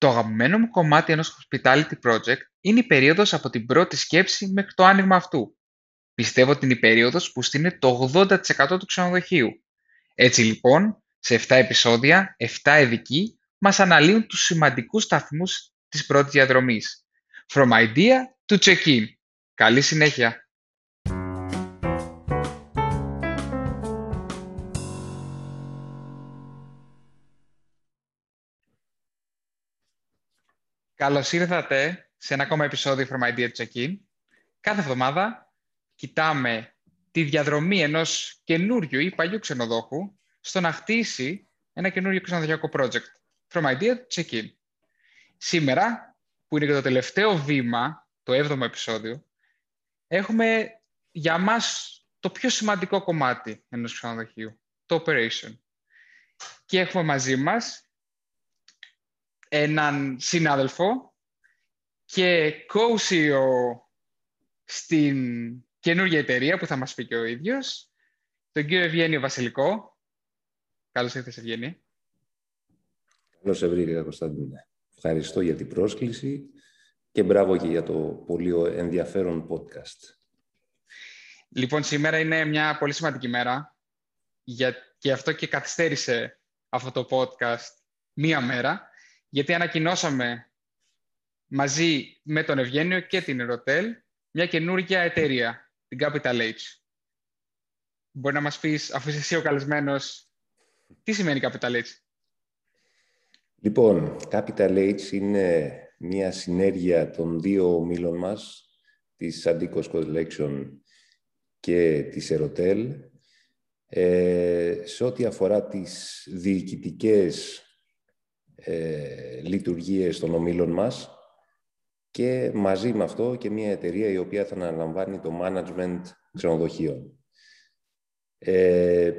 Το αγαπημένο μου κομμάτι ενός hospitality project είναι η περίοδος από την πρώτη σκέψη μέχρι το άνοιγμα αυτού. Πιστεύω ότι είναι η περίοδος που στείνει το 80% του ξενοδοχείου. Έτσι λοιπόν, σε 7 επεισόδια, 7 ειδικοί μας αναλύουν τους σημαντικούς σταθμούς της πρώτης διαδρομής. From idea to check-in. Καλή συνέχεια! Καλώς ήρθατε σε ένα ακόμα επεισόδιο From Idea to Check-in. Κάθε εβδομάδα κοιτάμε τη διαδρομή ενός καινούριου ή παλιού ξενοδόχου στο να χτίσει ένα καινούριο ξενοδοχειακό project. From Idea to Check-in. Σήμερα, που είναι και το τελευταίο βήμα, το έβδομο επεισόδιο, έχουμε για μας το πιο σημαντικό κομμάτι ενός ξενοδοχείου, το operation. Και έχουμε μαζί μας έναν συνάδελφο και co-CEO στην καινούργια εταιρεία που θα μας πει και ο ίδιος, τον κύριο Ευγένιο Βασιλικό. Καλώς ήρθες, Ευγένη. Καλώς σε βρήκα, Κωνσταντίνε. Ευχαριστώ για την πρόσκληση και μπράβο και για το πολύ ενδιαφέρον podcast. Λοιπόν, σήμερα είναι μια πολύ σημαντική μέρα για... και αυτό και καθυστέρησε αυτό το podcast μία μέρα γιατί ανακοινώσαμε μαζί με τον Ευγένιο και την Erotel μια καινούργια εταιρεία, την Capital H. Μπορεί να μας πεις, αφού είσαι εσύ ο καλεσμένος, τι σημαίνει Capital H; Λοιπόν, Capital H είναι μια συνέργεια των δύο ομίλων μας, της Αντίκος Collection και της Erotel, ε, σε ό,τι αφορά τις διοικητικές ε, λειτουργίες των ομίλων μας και μαζί με αυτό και μια εταιρεία η οποία θα αναλαμβάνει το management ξενοδοχείων. Ε,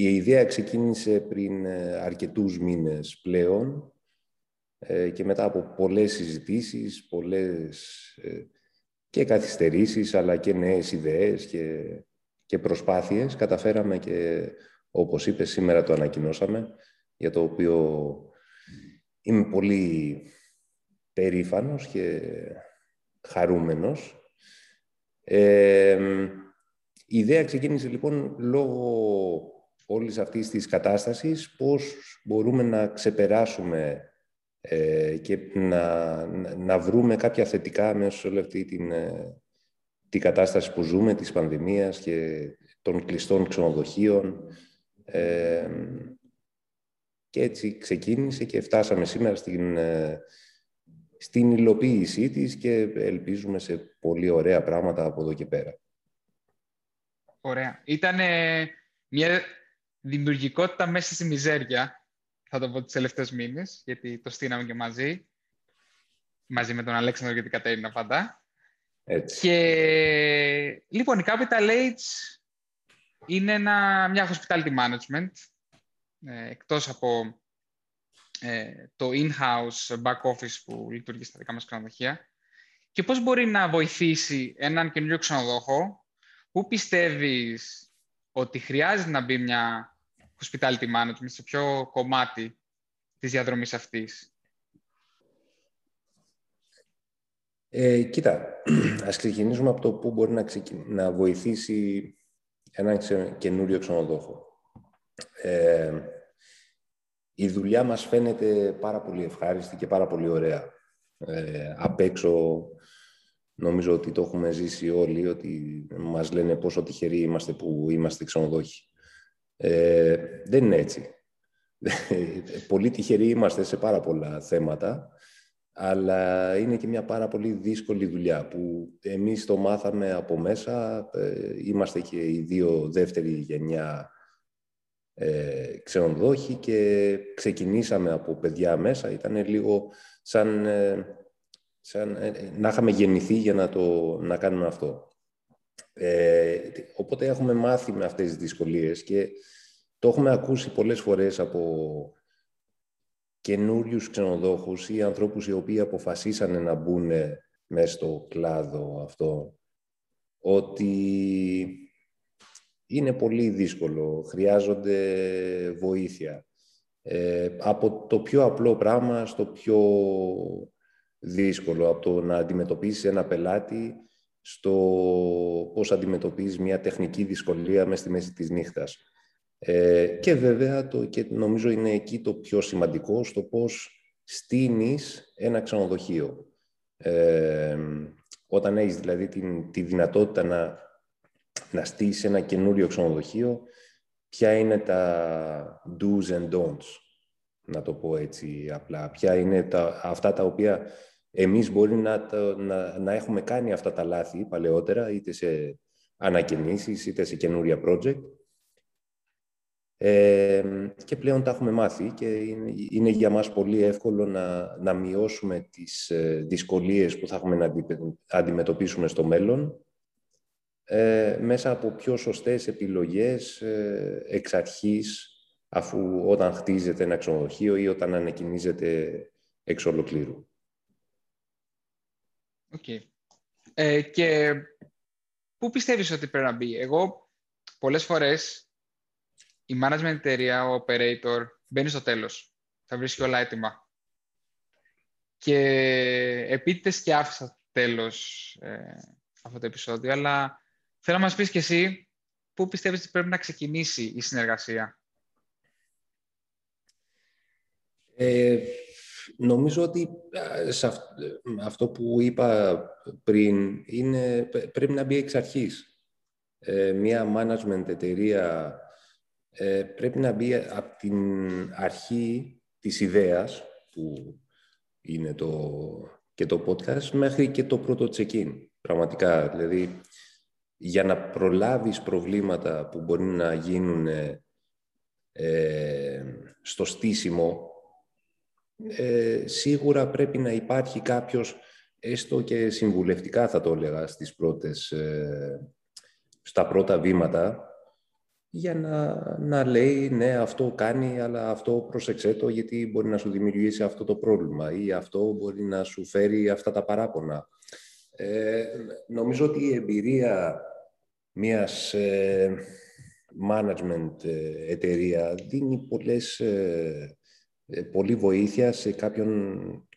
η ιδέα ξεκίνησε πριν ε, αρκετούς μήνες πλέον ε, και μετά από πολλές συζητήσεις, πολλές ε, και καθυστερήσεις αλλά και νέες ιδέες και, και προσπάθειες καταφέραμε και όπως είπες σήμερα το ανακοινώσαμε για το οποίο είμαι πολύ περήφανος και χαρούμενος. η ιδέα ξεκίνησε λοιπόν λόγω όλης αυτής της κατάστασης πώς μπορούμε να ξεπεράσουμε ε, και να, να βρούμε κάποια θετικά μέσα σε όλη αυτή την, ε, την κατάσταση που ζούμε, της πανδημίας και των κλειστών ξενοδοχείων. Ε, και έτσι ξεκίνησε και φτάσαμε σήμερα στην, ε, στην υλοποίησή της και ελπίζουμε σε πολύ ωραία πράγματα από εδώ και πέρα. Ωραία. Ήταν μια δημιουργικότητα μέσα στη μιζέρια, θα το πω τις τελευταίες μήνες, γιατί το στείναμε και μαζί, μαζί με τον Αλέξανδρο και την Κατέρινα πάντα. Έτσι. Και λοιπόν, η Capital Age είναι ένα, μια hospitality management ε, εκτός από ε, το in-house back office που λειτουργεί στα δικά μας ξενοδοχεία και πώς μπορεί να βοηθήσει έναν καινούριο ξενοδόχο που πιστεύεις ότι χρειάζεται να μπει μια hospitality management σε ποιο κομμάτι της διαδρομής αυτής; Ε, κοίτα, ας ξεκινήσουμε από το πού μπορεί να, να βοηθήσει έναν καινούριο ξενοδόχο. Ε, η δουλειά μας φαίνεται πάρα πολύ ευχάριστη και πάρα πολύ ωραία. Ε, απ' έξω νομίζω ότι το έχουμε ζήσει όλοι, ότι μας λένε πόσο τυχεροί είμαστε που είμαστε ξενοδόχοι. Ε, δεν είναι έτσι. πολύ τυχεροί είμαστε σε πάρα πολλά θέματα, αλλά είναι και μια πάρα πολύ δύσκολη δουλειά που εμείς το μάθαμε από μέσα. Ε, είμαστε και οι δύο δεύτερη γενιά ε, ξενοδόχοι και ξεκινήσαμε από παιδιά μέσα. Ήταν λίγο σαν, ε, σαν ε, να είχαμε γεννηθεί για να, το, να κάνουμε αυτό. Ε, οπότε έχουμε μάθει με αυτές τις δυσκολίες και το έχουμε ακούσει πολλές φορές από καινούριους ξενοδόχους ή ανθρώπους οι οποίοι αποφασίσανε να μπουν μέσα στο κλάδο αυτό ότι είναι πολύ δύσκολο, χρειάζονται βοήθεια. Ε, από το πιο απλό πράγμα στο πιο δύσκολο, από το να αντιμετωπίσεις ένα πελάτη στο πώς αντιμετωπίζεις μια τεχνική δυσκολία μέσα στη μέση της νύχτας. Ε, και βέβαια, το, και νομίζω είναι εκεί το πιο σημαντικό, στο πώς στείνεις ένα ξενοδοχείο. Ε, όταν έχεις δηλαδή την, τη δυνατότητα να, να στήσεις ένα καινούριο ξενοδοχείο, ποια είναι τα do's and don'ts, να το πω έτσι απλά. Ποια είναι τα, αυτά τα οποία εμείς μπορεί να, να, να έχουμε κάνει αυτά τα λάθη παλαιότερα, είτε σε ανακαινήσεις, είτε σε καινούρια project. Ε, και πλέον τα έχουμε μάθει και είναι, για μας πολύ εύκολο να, να μειώσουμε τις ε, δυσκολίες που θα έχουμε να αντιμετωπίσουμε στο μέλλον ε, μέσα από πιο σωστές επιλογές ε, εξ αρχής, αφού όταν χτίζεται ένα ξενοδοχείο ή όταν ανακοινίζεται εξ ολοκλήρου. Okay. Ε, και πού πιστεύεις ότι πρέπει να μπει; Εγώ πολλές φορές η management εταιρεία, ο operator, μπαίνει στο τέλος. Θα βρίσκει όλα έτοιμα. Και επίτηδες και άφησα τέλος ε, αυτό το επεισόδιο, αλλά θέλω να μας πεις και εσύ πού πιστεύεις ότι πρέπει να ξεκινήσει η συνεργασία; Ε, Νομίζω ότι σε αυτό που είπα πριν είναι, πρέπει να μπει εξ αρχής. Ε, μια management εταιρεία ε, πρέπει να μπει από την αρχή της ιδέας που είναι το, και το podcast μέχρι και το πρώτο check-in. Πραγματικά, δηλαδή, για να προλάβεις προβλήματα που μπορεί να γίνουν ε, στο στήσιμο ε, σίγουρα πρέπει να υπάρχει κάποιος, έστω και συμβουλευτικά θα το έλεγα, στις πρώτες, ε, στα πρώτα βήματα, για να, να λέει ναι αυτό κάνει αλλά αυτό προσεξέ το γιατί μπορεί να σου δημιουργήσει αυτό το πρόβλημα ή αυτό μπορεί να σου φέρει αυτά τα παράπονα. Ε, νομίζω ότι η εμπειρία μιας ε, management εταιρεία δίνει πολλές ε, πολύ βοήθεια σε κάποιον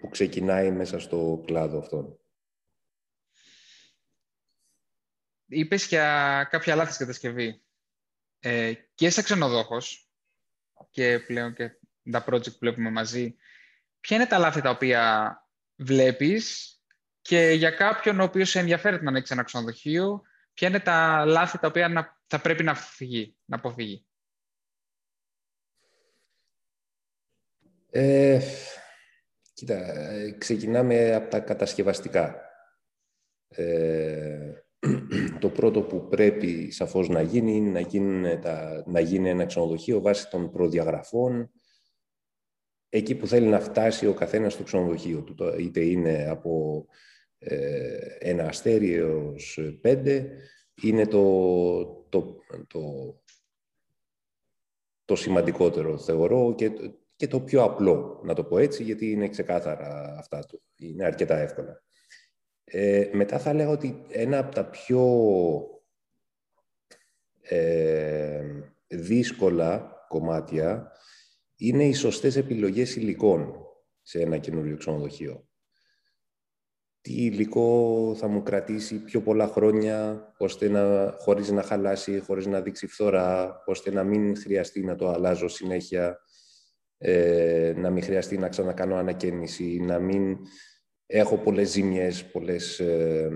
που ξεκινάει μέσα στο κλάδο αυτόν. Είπες για κάποια λάθη κατασκευή. Ε, και σαν ξενοδόχος και πλέον και τα project που βλέπουμε μαζί, ποια είναι τα λάθη τα οποία βλέπεις και για κάποιον ο οποίος ενδιαφέρεται να ανοίξει ένα ξενοδοχείο, ποια είναι τα λάθη τα οποία θα πρέπει να, φυγεί, να αποφύγει; Ε, κοίτα, ξεκινάμε από τα κατασκευαστικά. Ε, το πρώτο που πρέπει σαφώς να γίνει είναι να, γίνει, τα, να γίνει ένα ξενοδοχείο βάσει των προδιαγραφών εκεί που θέλει να φτάσει ο καθένας στο ξενοδοχείο του. Είτε είναι από ε, ένα αστέρι έως πέντε, είναι το, το, το, το σημαντικότερο θεωρώ και και το πιο απλό, να το πω έτσι, γιατί είναι ξεκάθαρα αυτά, του. είναι αρκετά εύκολα. Ε, μετά θα λέγω ότι ένα από τα πιο ε, δύσκολα κομμάτια είναι οι σωστές επιλογές υλικών σε ένα καινούριο ξενοδοχείο. Τι υλικό θα μου κρατήσει πιο πολλά χρόνια, ώστε να, χωρίς να χαλάσει, χωρίς να δείξει φθορά, ώστε να μην χρειαστεί να το αλλάζω συνέχεια ε, να μην χρειαστεί να ξανακάνω ανακαίνιση, να μην έχω πολλές ζημιές, πολλές ε,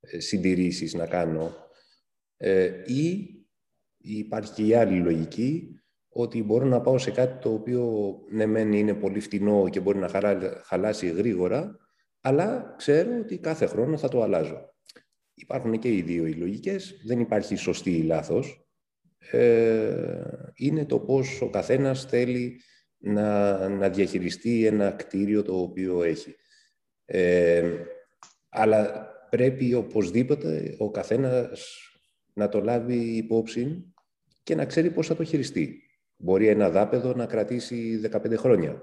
συντηρήσεις να κάνω. Ε, ή υπάρχει και η άλλη λογική, ότι μπορώ να πάω σε κάτι το οποίο ναι μεν είναι πολύ φτηνό και μπορεί να χαλάσει γρήγορα, αλλά ξέρω ότι κάθε χρόνο θα το αλλάζω. Υπάρχουν και οι δύο οι λογικές, δεν υπάρχει σωστή ή λάθος ε, είναι το πώς ο καθένας θέλει να, να διαχειριστεί ένα κτίριο το οποίο έχει. Ε, αλλά πρέπει οπωσδήποτε ο καθένας να το λάβει υπόψη και να ξέρει πώς θα το χειριστεί. Μπορεί ένα δάπεδο να κρατήσει 15 χρόνια.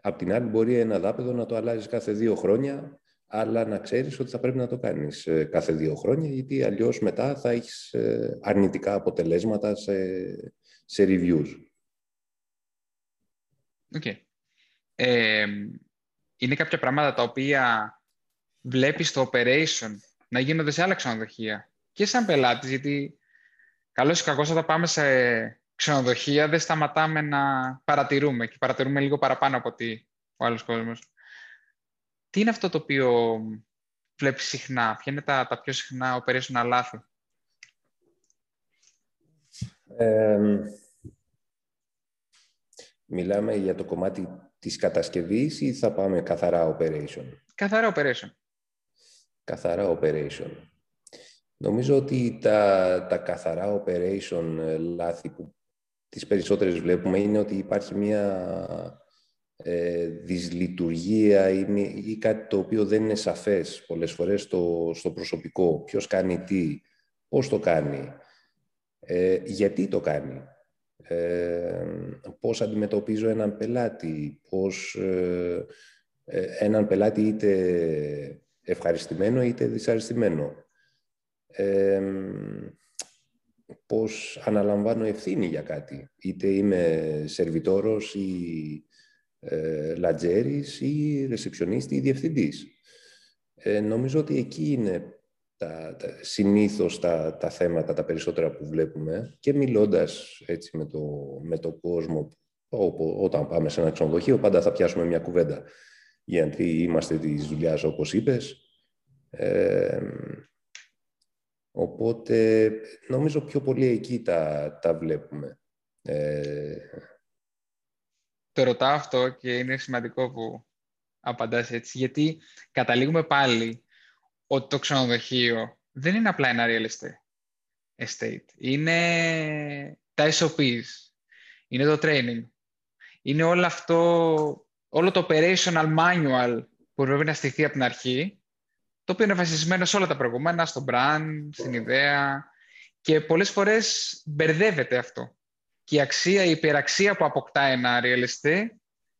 Απ' την άλλη μπορεί ένα δάπεδο να το αλλάζει κάθε δύο χρόνια αλλά να ξέρεις ότι θα πρέπει να το κάνεις ε, κάθε δύο χρόνια, γιατί αλλιώς μετά θα έχεις ε, αρνητικά αποτελέσματα σε, σε reviews. Okay. Ε, είναι κάποια πράγματα τα οποία βλέπεις στο operation να γίνονται σε άλλα ξενοδοχεία και σαν πελάτης, γιατί καλώς ή κακώς όταν πάμε σε ξενοδοχεία δεν σταματάμε να παρατηρούμε και παρατηρούμε λίγο παραπάνω από ότι ο άλλος κόσμος. Τι είναι αυτό το οποίο βλέπεις συχνά, ποια είναι τα, τα πιο συχνά operational λάθη. μιλάμε για το κομμάτι της κατασκευής ή θα πάμε καθαρά operation; Καθαρά operation. Καθαρά operation. Νομίζω ότι τα, τα καθαρά operation ε, λάθη που τις περισσότερες βλέπουμε είναι ότι υπάρχει μια ε, δυσλειτουργία ή, ή κάτι το οποίο δεν είναι σαφές πολλές φορές στο, στο προσωπικό. Ποιος κάνει τι, πώς το κάνει, ε, γιατί το κάνει, ε, πώς αντιμετωπίζω έναν πελάτη, πώς ε, ε, έναν πελάτη είτε ευχαριστημένο είτε δυσαρεστημένο. Ε, πώς αναλαμβάνω ευθύνη για κάτι. Είτε είμαι σερβιτόρος ή ε, λατζέρης ή ρεσεψιονίστης ή διευθυντής. Ε, νομίζω ότι εκεί είναι τα, τα, συνήθως τα, τα θέματα τα περισσότερα που βλέπουμε και μιλώντας έτσι με το, με το κόσμο όπου, όταν πάμε σε ένα ξενοδοχείο πάντα θα πιάσουμε μια κουβέντα γιατί είμαστε της δουλειάς όπως είπες. Ε, οπότε νομίζω πιο πολύ εκεί τα, τα βλέπουμε. Ε, το ρωτάω αυτό και είναι σημαντικό που απαντάς έτσι, γιατί καταλήγουμε πάλι ότι το ξενοδοχείο δεν είναι απλά ένα real estate. Είναι τα SOPs, είναι το training, είναι όλο αυτό, όλο το operational manual που πρέπει να στηθεί από την αρχή, το οποίο είναι βασισμένο σε όλα τα προηγούμενα, στο brand, στην ιδέα και πολλές φορές μπερδεύεται αυτό και η αξία, η υπεραξία που αποκτά ένα real estate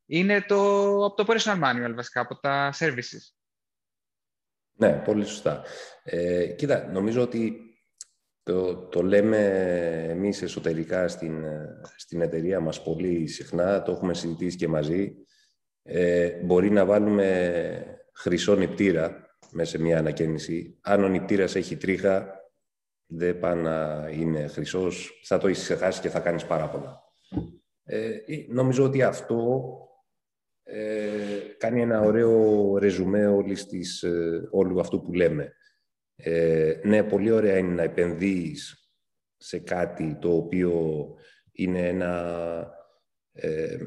είναι το, από το operational manual βασικά, από τα services. Ναι, πολύ σωστά. Ε, κοίτα, νομίζω ότι το, το λέμε εμείς εσωτερικά στην, στην εταιρεία μας πολύ συχνά, το έχουμε συζητήσει και μαζί. Ε, μπορεί να βάλουμε χρυσό νηπτήρα μέσα σε μια ανακαίνιση. Αν ο νηπτήρας έχει τρίχα, δεν πάει να είναι χρυσός, θα το έχεις ξεχάσει και θα κάνεις παράπονα. Ε, νομίζω ότι αυτό ε, κάνει ένα ωραίο ρεζουμέ όλης της, ε, όλου αυτού που λέμε. Ε, ναι, πολύ ωραία είναι να επενδύεις σε κάτι το οποίο είναι ένα, ε,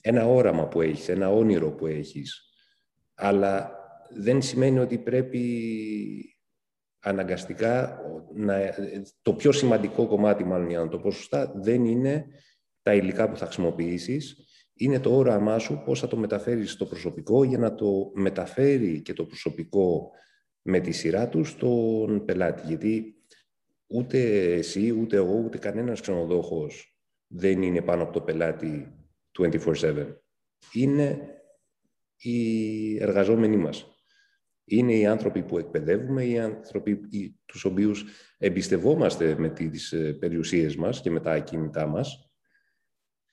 ένα όραμα που έχεις, ένα όνειρο που έχεις, αλλά δεν σημαίνει ότι πρέπει αναγκαστικά να, το πιο σημαντικό κομμάτι, μάλλον για να το πω σωστά, δεν είναι τα υλικά που θα χρησιμοποιήσεις, είναι το όραμά σου πώς θα το μεταφέρεις στο προσωπικό για να το μεταφέρει και το προσωπικό με τη σειρά του στον πελάτη. Γιατί ούτε εσύ, ούτε εγώ, ούτε κανένας ξενοδόχος δεν είναι πάνω από το πελάτη 24-7. Είναι οι εργαζόμενοι μας είναι οι άνθρωποι που εκπαιδεύουμε, οι άνθρωποι τους οποίους εμπιστευόμαστε με τις ε, περιουσίες μας και με τα ακίνητά μας.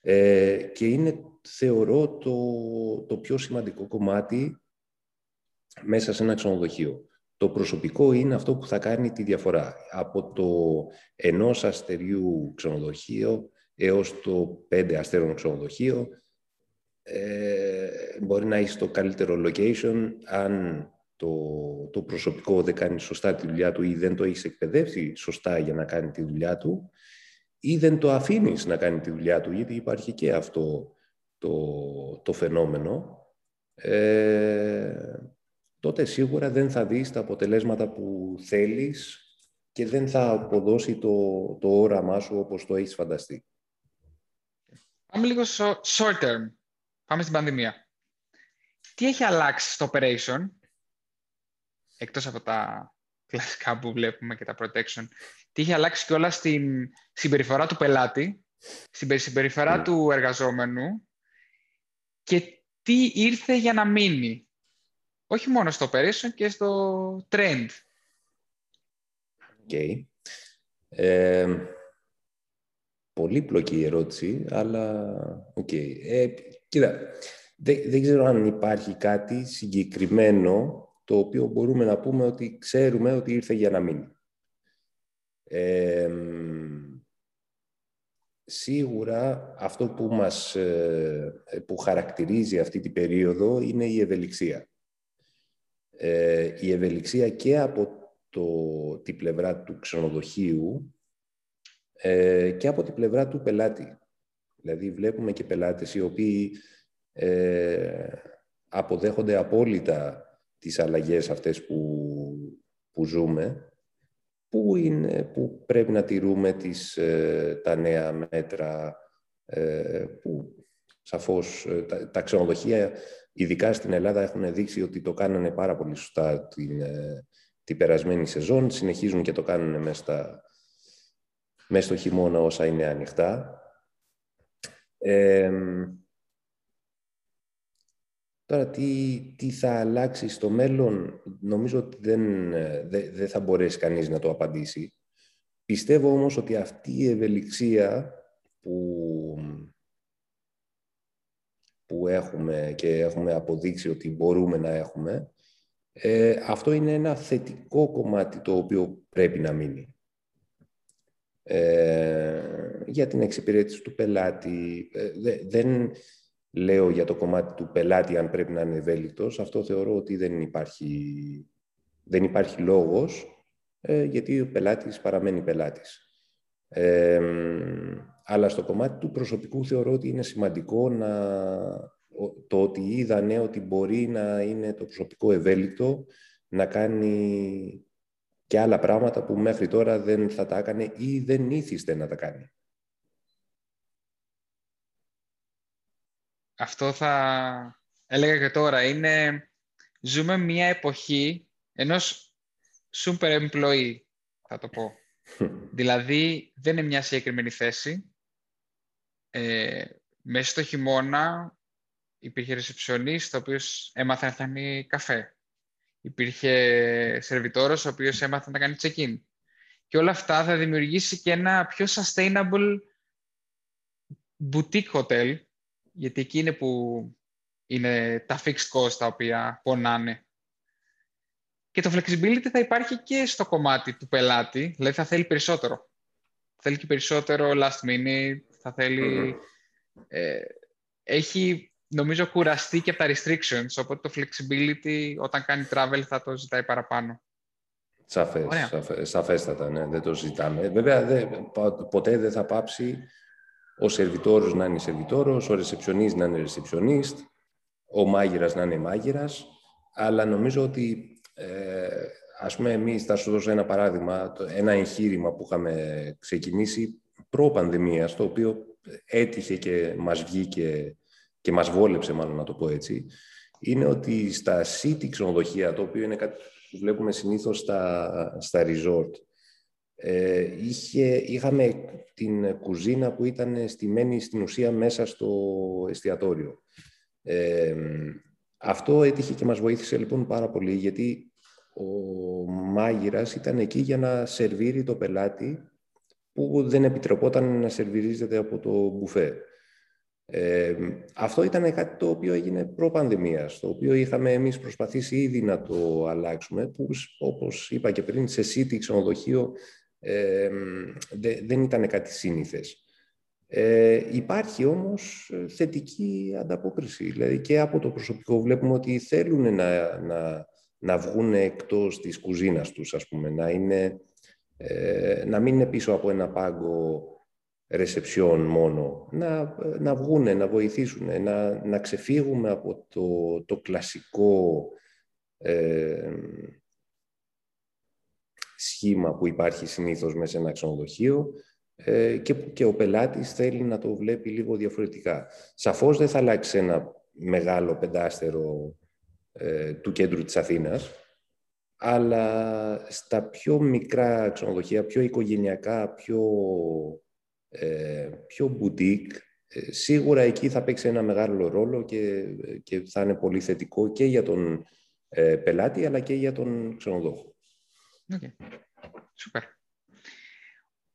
Ε, και είναι, θεωρώ, το, το πιο σημαντικό κομμάτι μέσα σε ένα ξενοδοχείο. Το προσωπικό είναι αυτό που θα κάνει τη διαφορά. Από το ενός αστεριού ξενοδοχείο έως το πέντε αστέρων ξενοδοχείο. Ε, μπορεί να έχει το καλύτερο location αν το, το προσωπικό δεν κάνει σωστά τη δουλειά του ή δεν το έχεις εκπαιδεύσει σωστά για να κάνει τη δουλειά του ή δεν το αφήνεις να κάνει τη δουλειά του, γιατί υπάρχει και αυτό το, το φαινόμενο, ε, τότε σίγουρα δεν θα δεις τα αποτελέσματα που θέλεις και δεν θα αποδώσει το, το όραμά σου όπως το έχεις φανταστεί. Πάμε λίγο short term. Πάμε στην πανδημία. Τι έχει αλλάξει στο operation; Εκτός από τα κλασικά που βλέπουμε και τα protection, τι είχε αλλάξει και όλα στην συμπεριφορά του πελάτη, στην συμπεριφορά ναι. του εργαζόμενου και τι ήρθε για να μείνει. Όχι μόνο στο operation και στο trend. Okay. Ε, πολύπλοκη ερώτηση, αλλά OK. Okay. Ε, κοίτα, δεν, δεν ξέρω αν υπάρχει κάτι συγκεκριμένο το οποίο μπορούμε να πούμε ότι ξέρουμε ότι ήρθε για να μείνει. σίγουρα αυτό που, μας, ε, που χαρακτηρίζει αυτή την περίοδο είναι η ευελιξία. Ε, η ευελιξία και από το, την πλευρά του ξενοδοχείου ε, και από την πλευρά του πελάτη. Δηλαδή βλέπουμε και πελάτες οι οποίοι ε, αποδέχονται απόλυτα τις αλλαγές αυτές που, που ζούμε, που, είναι, που πρέπει να τηρούμε τις, ε, τα νέα μέτρα, ε, που σαφώς ε, τα, τα ξενοδοχεία, ειδικά στην Ελλάδα, έχουν δείξει ότι το κάνανε πάρα πολύ σωστά την, την περασμένη σεζόν, συνεχίζουν και το κάνουν μέσα, μέσα στο χειμώνα όσα είναι ανοιχτά. Τώρα, τι, τι θα αλλάξει στο μέλλον, νομίζω ότι δεν, δεν, θα μπορέσει κανείς να το απαντήσει. Πιστεύω όμως ότι αυτή η ευελιξία που, που έχουμε και έχουμε αποδείξει ότι μπορούμε να έχουμε, ε, αυτό είναι ένα θετικό κομμάτι το οποίο πρέπει να μείνει. Ε, για την εξυπηρέτηση του πελάτη. Ε, δεν, λέω για το κομμάτι του πελάτη αν πρέπει να είναι ευέλικτος. Αυτό θεωρώ ότι δεν υπάρχει, δεν υπάρχει λόγος, ε, γιατί ο πελάτης παραμένει πελάτης. Ε, αλλά στο κομμάτι του προσωπικού θεωρώ ότι είναι σημαντικό να, το ότι είδανε ότι μπορεί να είναι το προσωπικό ευέλικτο, να κάνει και άλλα πράγματα που μέχρι τώρα δεν θα τα έκανε ή δεν ήθιστε να τα κάνει. Αυτό θα έλεγα και τώρα. Είναι, ζούμε μια εποχή ενός super employee, θα το πω. δηλαδή, δεν είναι μια συγκεκριμένη θέση. Ε, μέσα στο χειμώνα υπήρχε ρεσεψιονίστ, ο οποίος έμαθε να φτιάχνει καφέ. Υπήρχε σερβιτόρος, ο οποίος έμαθε να κάνει check-in. Και όλα αυτά θα δημιουργήσει και ένα πιο sustainable boutique hotel, γιατί εκεί είναι που είναι τα fixed cost τα οποία πονάνε. Και το flexibility θα υπάρχει και στο κομμάτι του πελάτη, δηλαδή θα θέλει περισσότερο. Θέλει και περισσότερο last minute, θα θελει Ε, έχει, νομίζω, κουραστεί και από τα restrictions, οπότε το flexibility όταν κάνει travel θα το ζητάει παραπάνω. Σαφές, σαφέστατα, ναι, δεν το ζητάμε. Βέβαια, δε, ποτέ δεν θα πάψει ο σερβιτόρος να είναι σερβιτόρος, ο ρεσεψιονίστ να είναι ρεσεψιονίστ, ο μάγειρας να είναι μάγειρας, αλλά νομίζω ότι, ε, ας πούμε, εμείς θα σου δώσω ένα παράδειγμα, ένα εγχείρημα που είχαμε ξεκινήσει προ-πανδημίας, το οποίο έτυχε και μας βγήκε και μας βόλεψε, μάλλον να το πω έτσι, είναι ότι στα city ξενοδοχεία, το οποίο είναι κάτι που βλέπουμε συνήθως στα, στα resort, ε, είχε, είχαμε την κουζίνα που ήταν στημένη στην ουσία μέσα στο εστιατόριο. Ε, αυτό έτυχε και μας βοήθησε λοιπόν πάρα πολύ γιατί ο μάγειρας ήταν εκεί για να σερβίρει το πελάτη που δεν επιτρεπόταν να σερβιρίζεται από το μπουφέ. Ε, αυτό ήταν κάτι το οποίο έγινε προ-πανδημίας, το οποίο είχαμε εμείς προσπαθήσει ήδη να το αλλάξουμε, που όπως είπα και πριν, σε city ξενοδοχείο δεν ήταν κάτι σύνηθες. Ε, υπάρχει όμως θετική ανταπόκριση. Δηλαδή και από το προσωπικό βλέπουμε ότι θέλουν να, να, να βγουν εκτός της κουζίνας τους, ας πούμε, να, είναι, ε, να μην είναι πίσω από ένα πάγκο ρεσεψιόν μόνο, να, να βγουν, να βοηθήσουν, να, να ξεφύγουμε από το, το κλασικό ε, σχήμα που υπάρχει συνήθως μέσα σε ένα ξενοδοχείο ε, και, και ο πελάτης θέλει να το βλέπει λίγο διαφορετικά. Σαφώς δεν θα αλλάξει ένα μεγάλο πεντάστερο ε, του κέντρου της Αθήνας, αλλά στα πιο μικρά ξενοδοχεία, πιο οικογενειακά, πιο, ε, πιο boutique, ε, σίγουρα εκεί θα παίξει ένα μεγάλο ρόλο και, και θα είναι πολύ θετικό και για τον πελάτη, αλλά και για τον ξενοδόχο. Okay. Super.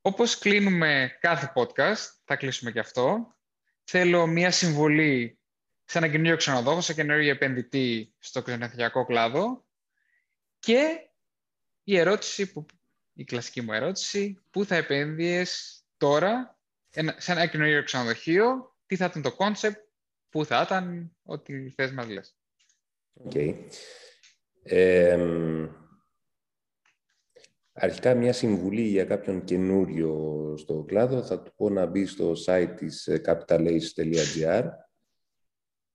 Όπως κλείνουμε κάθε podcast, θα κλείσουμε και αυτό, θέλω μία συμβολή σε ένα καινούριο ξενοδόχο, σε καινούριο επενδυτή στο ξενοδοχειακό κλάδο και η ερώτηση, που, η κλασική μου ερώτηση, πού θα επένδυες τώρα σε ένα καινούριο ξενοδοχείο, τι θα ήταν το κόνσεπτ, πού θα ήταν, ό,τι θες μας λες. Okay. Ε, αρχικά μια συμβουλή για κάποιον καινούριο στο κλάδο θα του πω να μπει στο site της capitalace.gr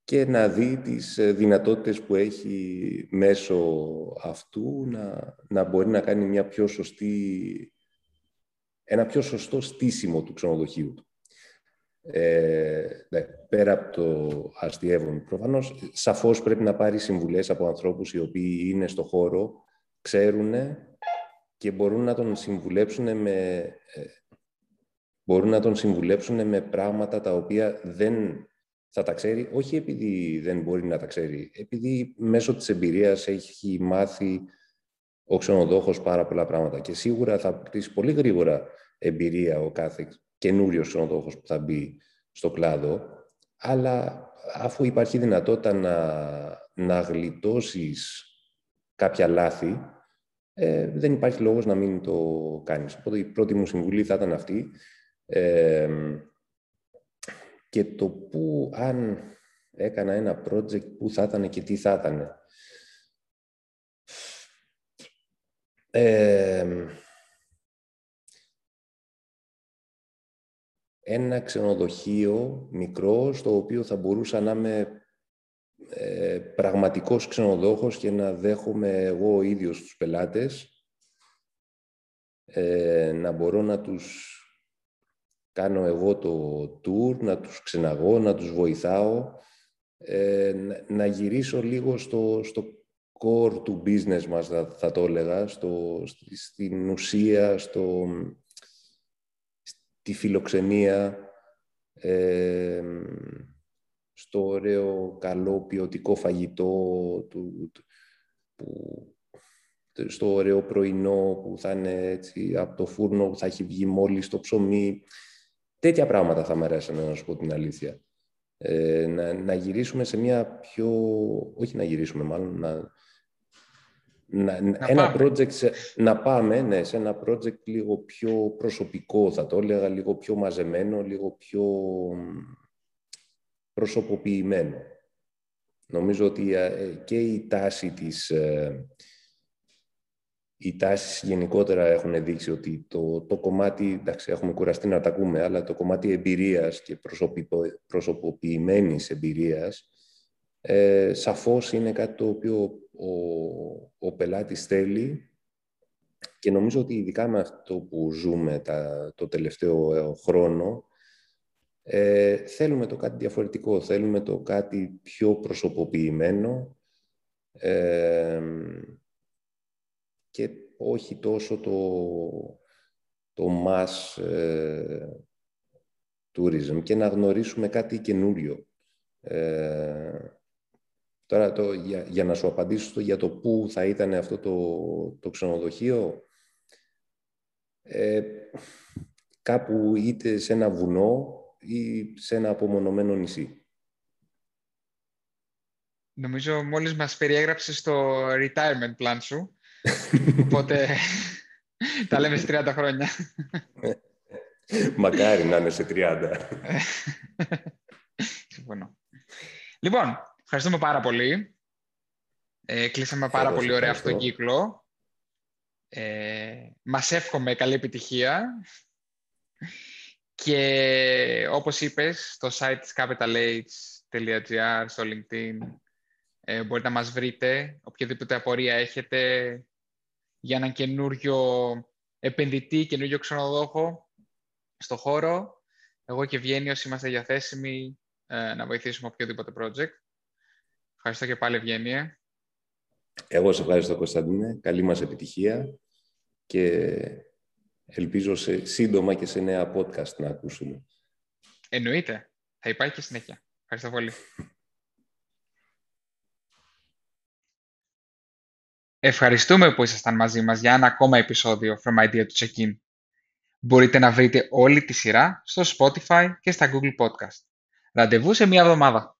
και να δει τις ε, δυνατότητες που έχει μέσω αυτού να, να μπορεί να κάνει μια πιο σωστή, ένα πιο σωστό στήσιμο του ξενοδοχείου του. Ε, ναι, πέρα από το αστείευον προφανώς, σαφώς πρέπει να πάρει συμβουλές από ανθρώπους οι οποίοι είναι στο χώρο, ξέρουν και μπορούν να τον συμβουλέψουν με, ε, μπορούν να τον συμβουλέψουν με πράγματα τα οποία δεν θα τα ξέρει, όχι επειδή δεν μπορεί να τα ξέρει, επειδή μέσω της εμπειρίας έχει μάθει ο ξενοδόχος πάρα πολλά πράγματα και σίγουρα θα κτίσει πολύ γρήγορα εμπειρία ο κάθε καινούριος ξενοδόχος που θα μπει στο κλάδο, αλλά αφού υπάρχει δυνατότητα να, να γλιτώσεις κάποια λάθη, ε, δεν υπάρχει λόγος να μην το κάνεις. Οπότε η πρώτη μου συμβουλή θα ήταν αυτή. Ε, και το που αν έκανα ένα project, που θα ήταν και τι θα ήταν. Ε, ένα ξενοδοχείο μικρό, στο οποίο θα μπορούσα να είμαι ε, πραγματικός ξενοδόχος και να δέχομαι εγώ ο ίδιος τους πελάτες, ε, να μπορώ να τους κάνω εγώ το tour, να τους ξεναγώ, να τους βοηθάω, ε, να, γυρίσω λίγο στο, στο core του business μας, θα, θα το έλεγα, στο, στην ουσία, στο, στη φιλοξενία, ε, στο ωραίο, καλό, ποιοτικό φαγητό, του, που, στο ωραίο πρωινό που θα είναι έτσι, από το φούρνο που θα έχει βγει μόλις το ψωμί. Τέτοια πράγματα θα μου αρέσουν, να σου πω την αλήθεια. Ε, να, να γυρίσουμε σε μια πιο... Όχι να γυρίσουμε, μάλλον να... να, ένα πάμε. project, να πάμε ναι, σε ένα project λίγο πιο προσωπικό, θα το έλεγα, λίγο πιο μαζεμένο, λίγο πιο προσωποποιημένο. Νομίζω ότι ε, και η τάση της, ε, οι τάσεις γενικότερα έχουν δείξει ότι το, το κομμάτι, εντάξει, έχουμε κουραστεί να τα ακούμε, αλλά το κομμάτι εμπειρίας και προσωποποιημένης εμπειρίας ε, σαφώς είναι κάτι το οποίο ο, ο πελάτης θέλει και νομίζω ότι ειδικά με αυτό που ζούμε τα, το τελευταίο ε, χρόνο ε, θέλουμε το κάτι διαφορετικό, θέλουμε το κάτι πιο προσωποποιημένο ε, και όχι τόσο το, το mass ε, tourism και να γνωρίσουμε κάτι καινούριο. Ε, τώρα, το, για, για, να σου απαντήσω για το πού θα ήταν αυτό το, το ξενοδοχείο, ε, κάπου είτε σε ένα βουνό ή σε ένα απομονωμένο νησί; Νομίζω μόλις μας περιέγραψες το retirement plan σου. Οπότε τα λέμε σε 30 χρόνια. Μακάρι να είναι σε 30. Συμφωνώ. Λοιπόν, ευχαριστούμε πάρα πολύ. Ε, κλείσαμε πάρα πολύ ωραία αυτό το κύκλο. Ε, μας εύχομαι καλή επιτυχία. Και όπως είπες, στο site της capitalh.gr, στο LinkedIn, ε, μπορείτε να μας βρείτε. Οποιαδήποτε απορία έχετε, για έναν καινούριο επενδυτή, καινούριο ξενοδόχο στο χώρο. Εγώ και Ευγένιος είμαστε διαθέσιμοι ε, να βοηθήσουμε οποιοδήποτε project. Ευχαριστώ και πάλι, Ευγένεια. Εγώ σε ευχαριστώ, Κωνσταντίνε. Καλή μας επιτυχία και ελπίζω σε, σύντομα και σε νέα podcast να ακούσουμε. Εννοείται. Θα υπάρχει και συνέχεια. Ευχαριστώ πολύ. Ευχαριστούμε που ήσασταν μαζί μας για ένα ακόμα επεισόδιο From Idea to Check-in. Μπορείτε να βρείτε όλη τη σειρά στο Spotify και στα Google Podcast. Ραντεβού σε μία εβδομάδα.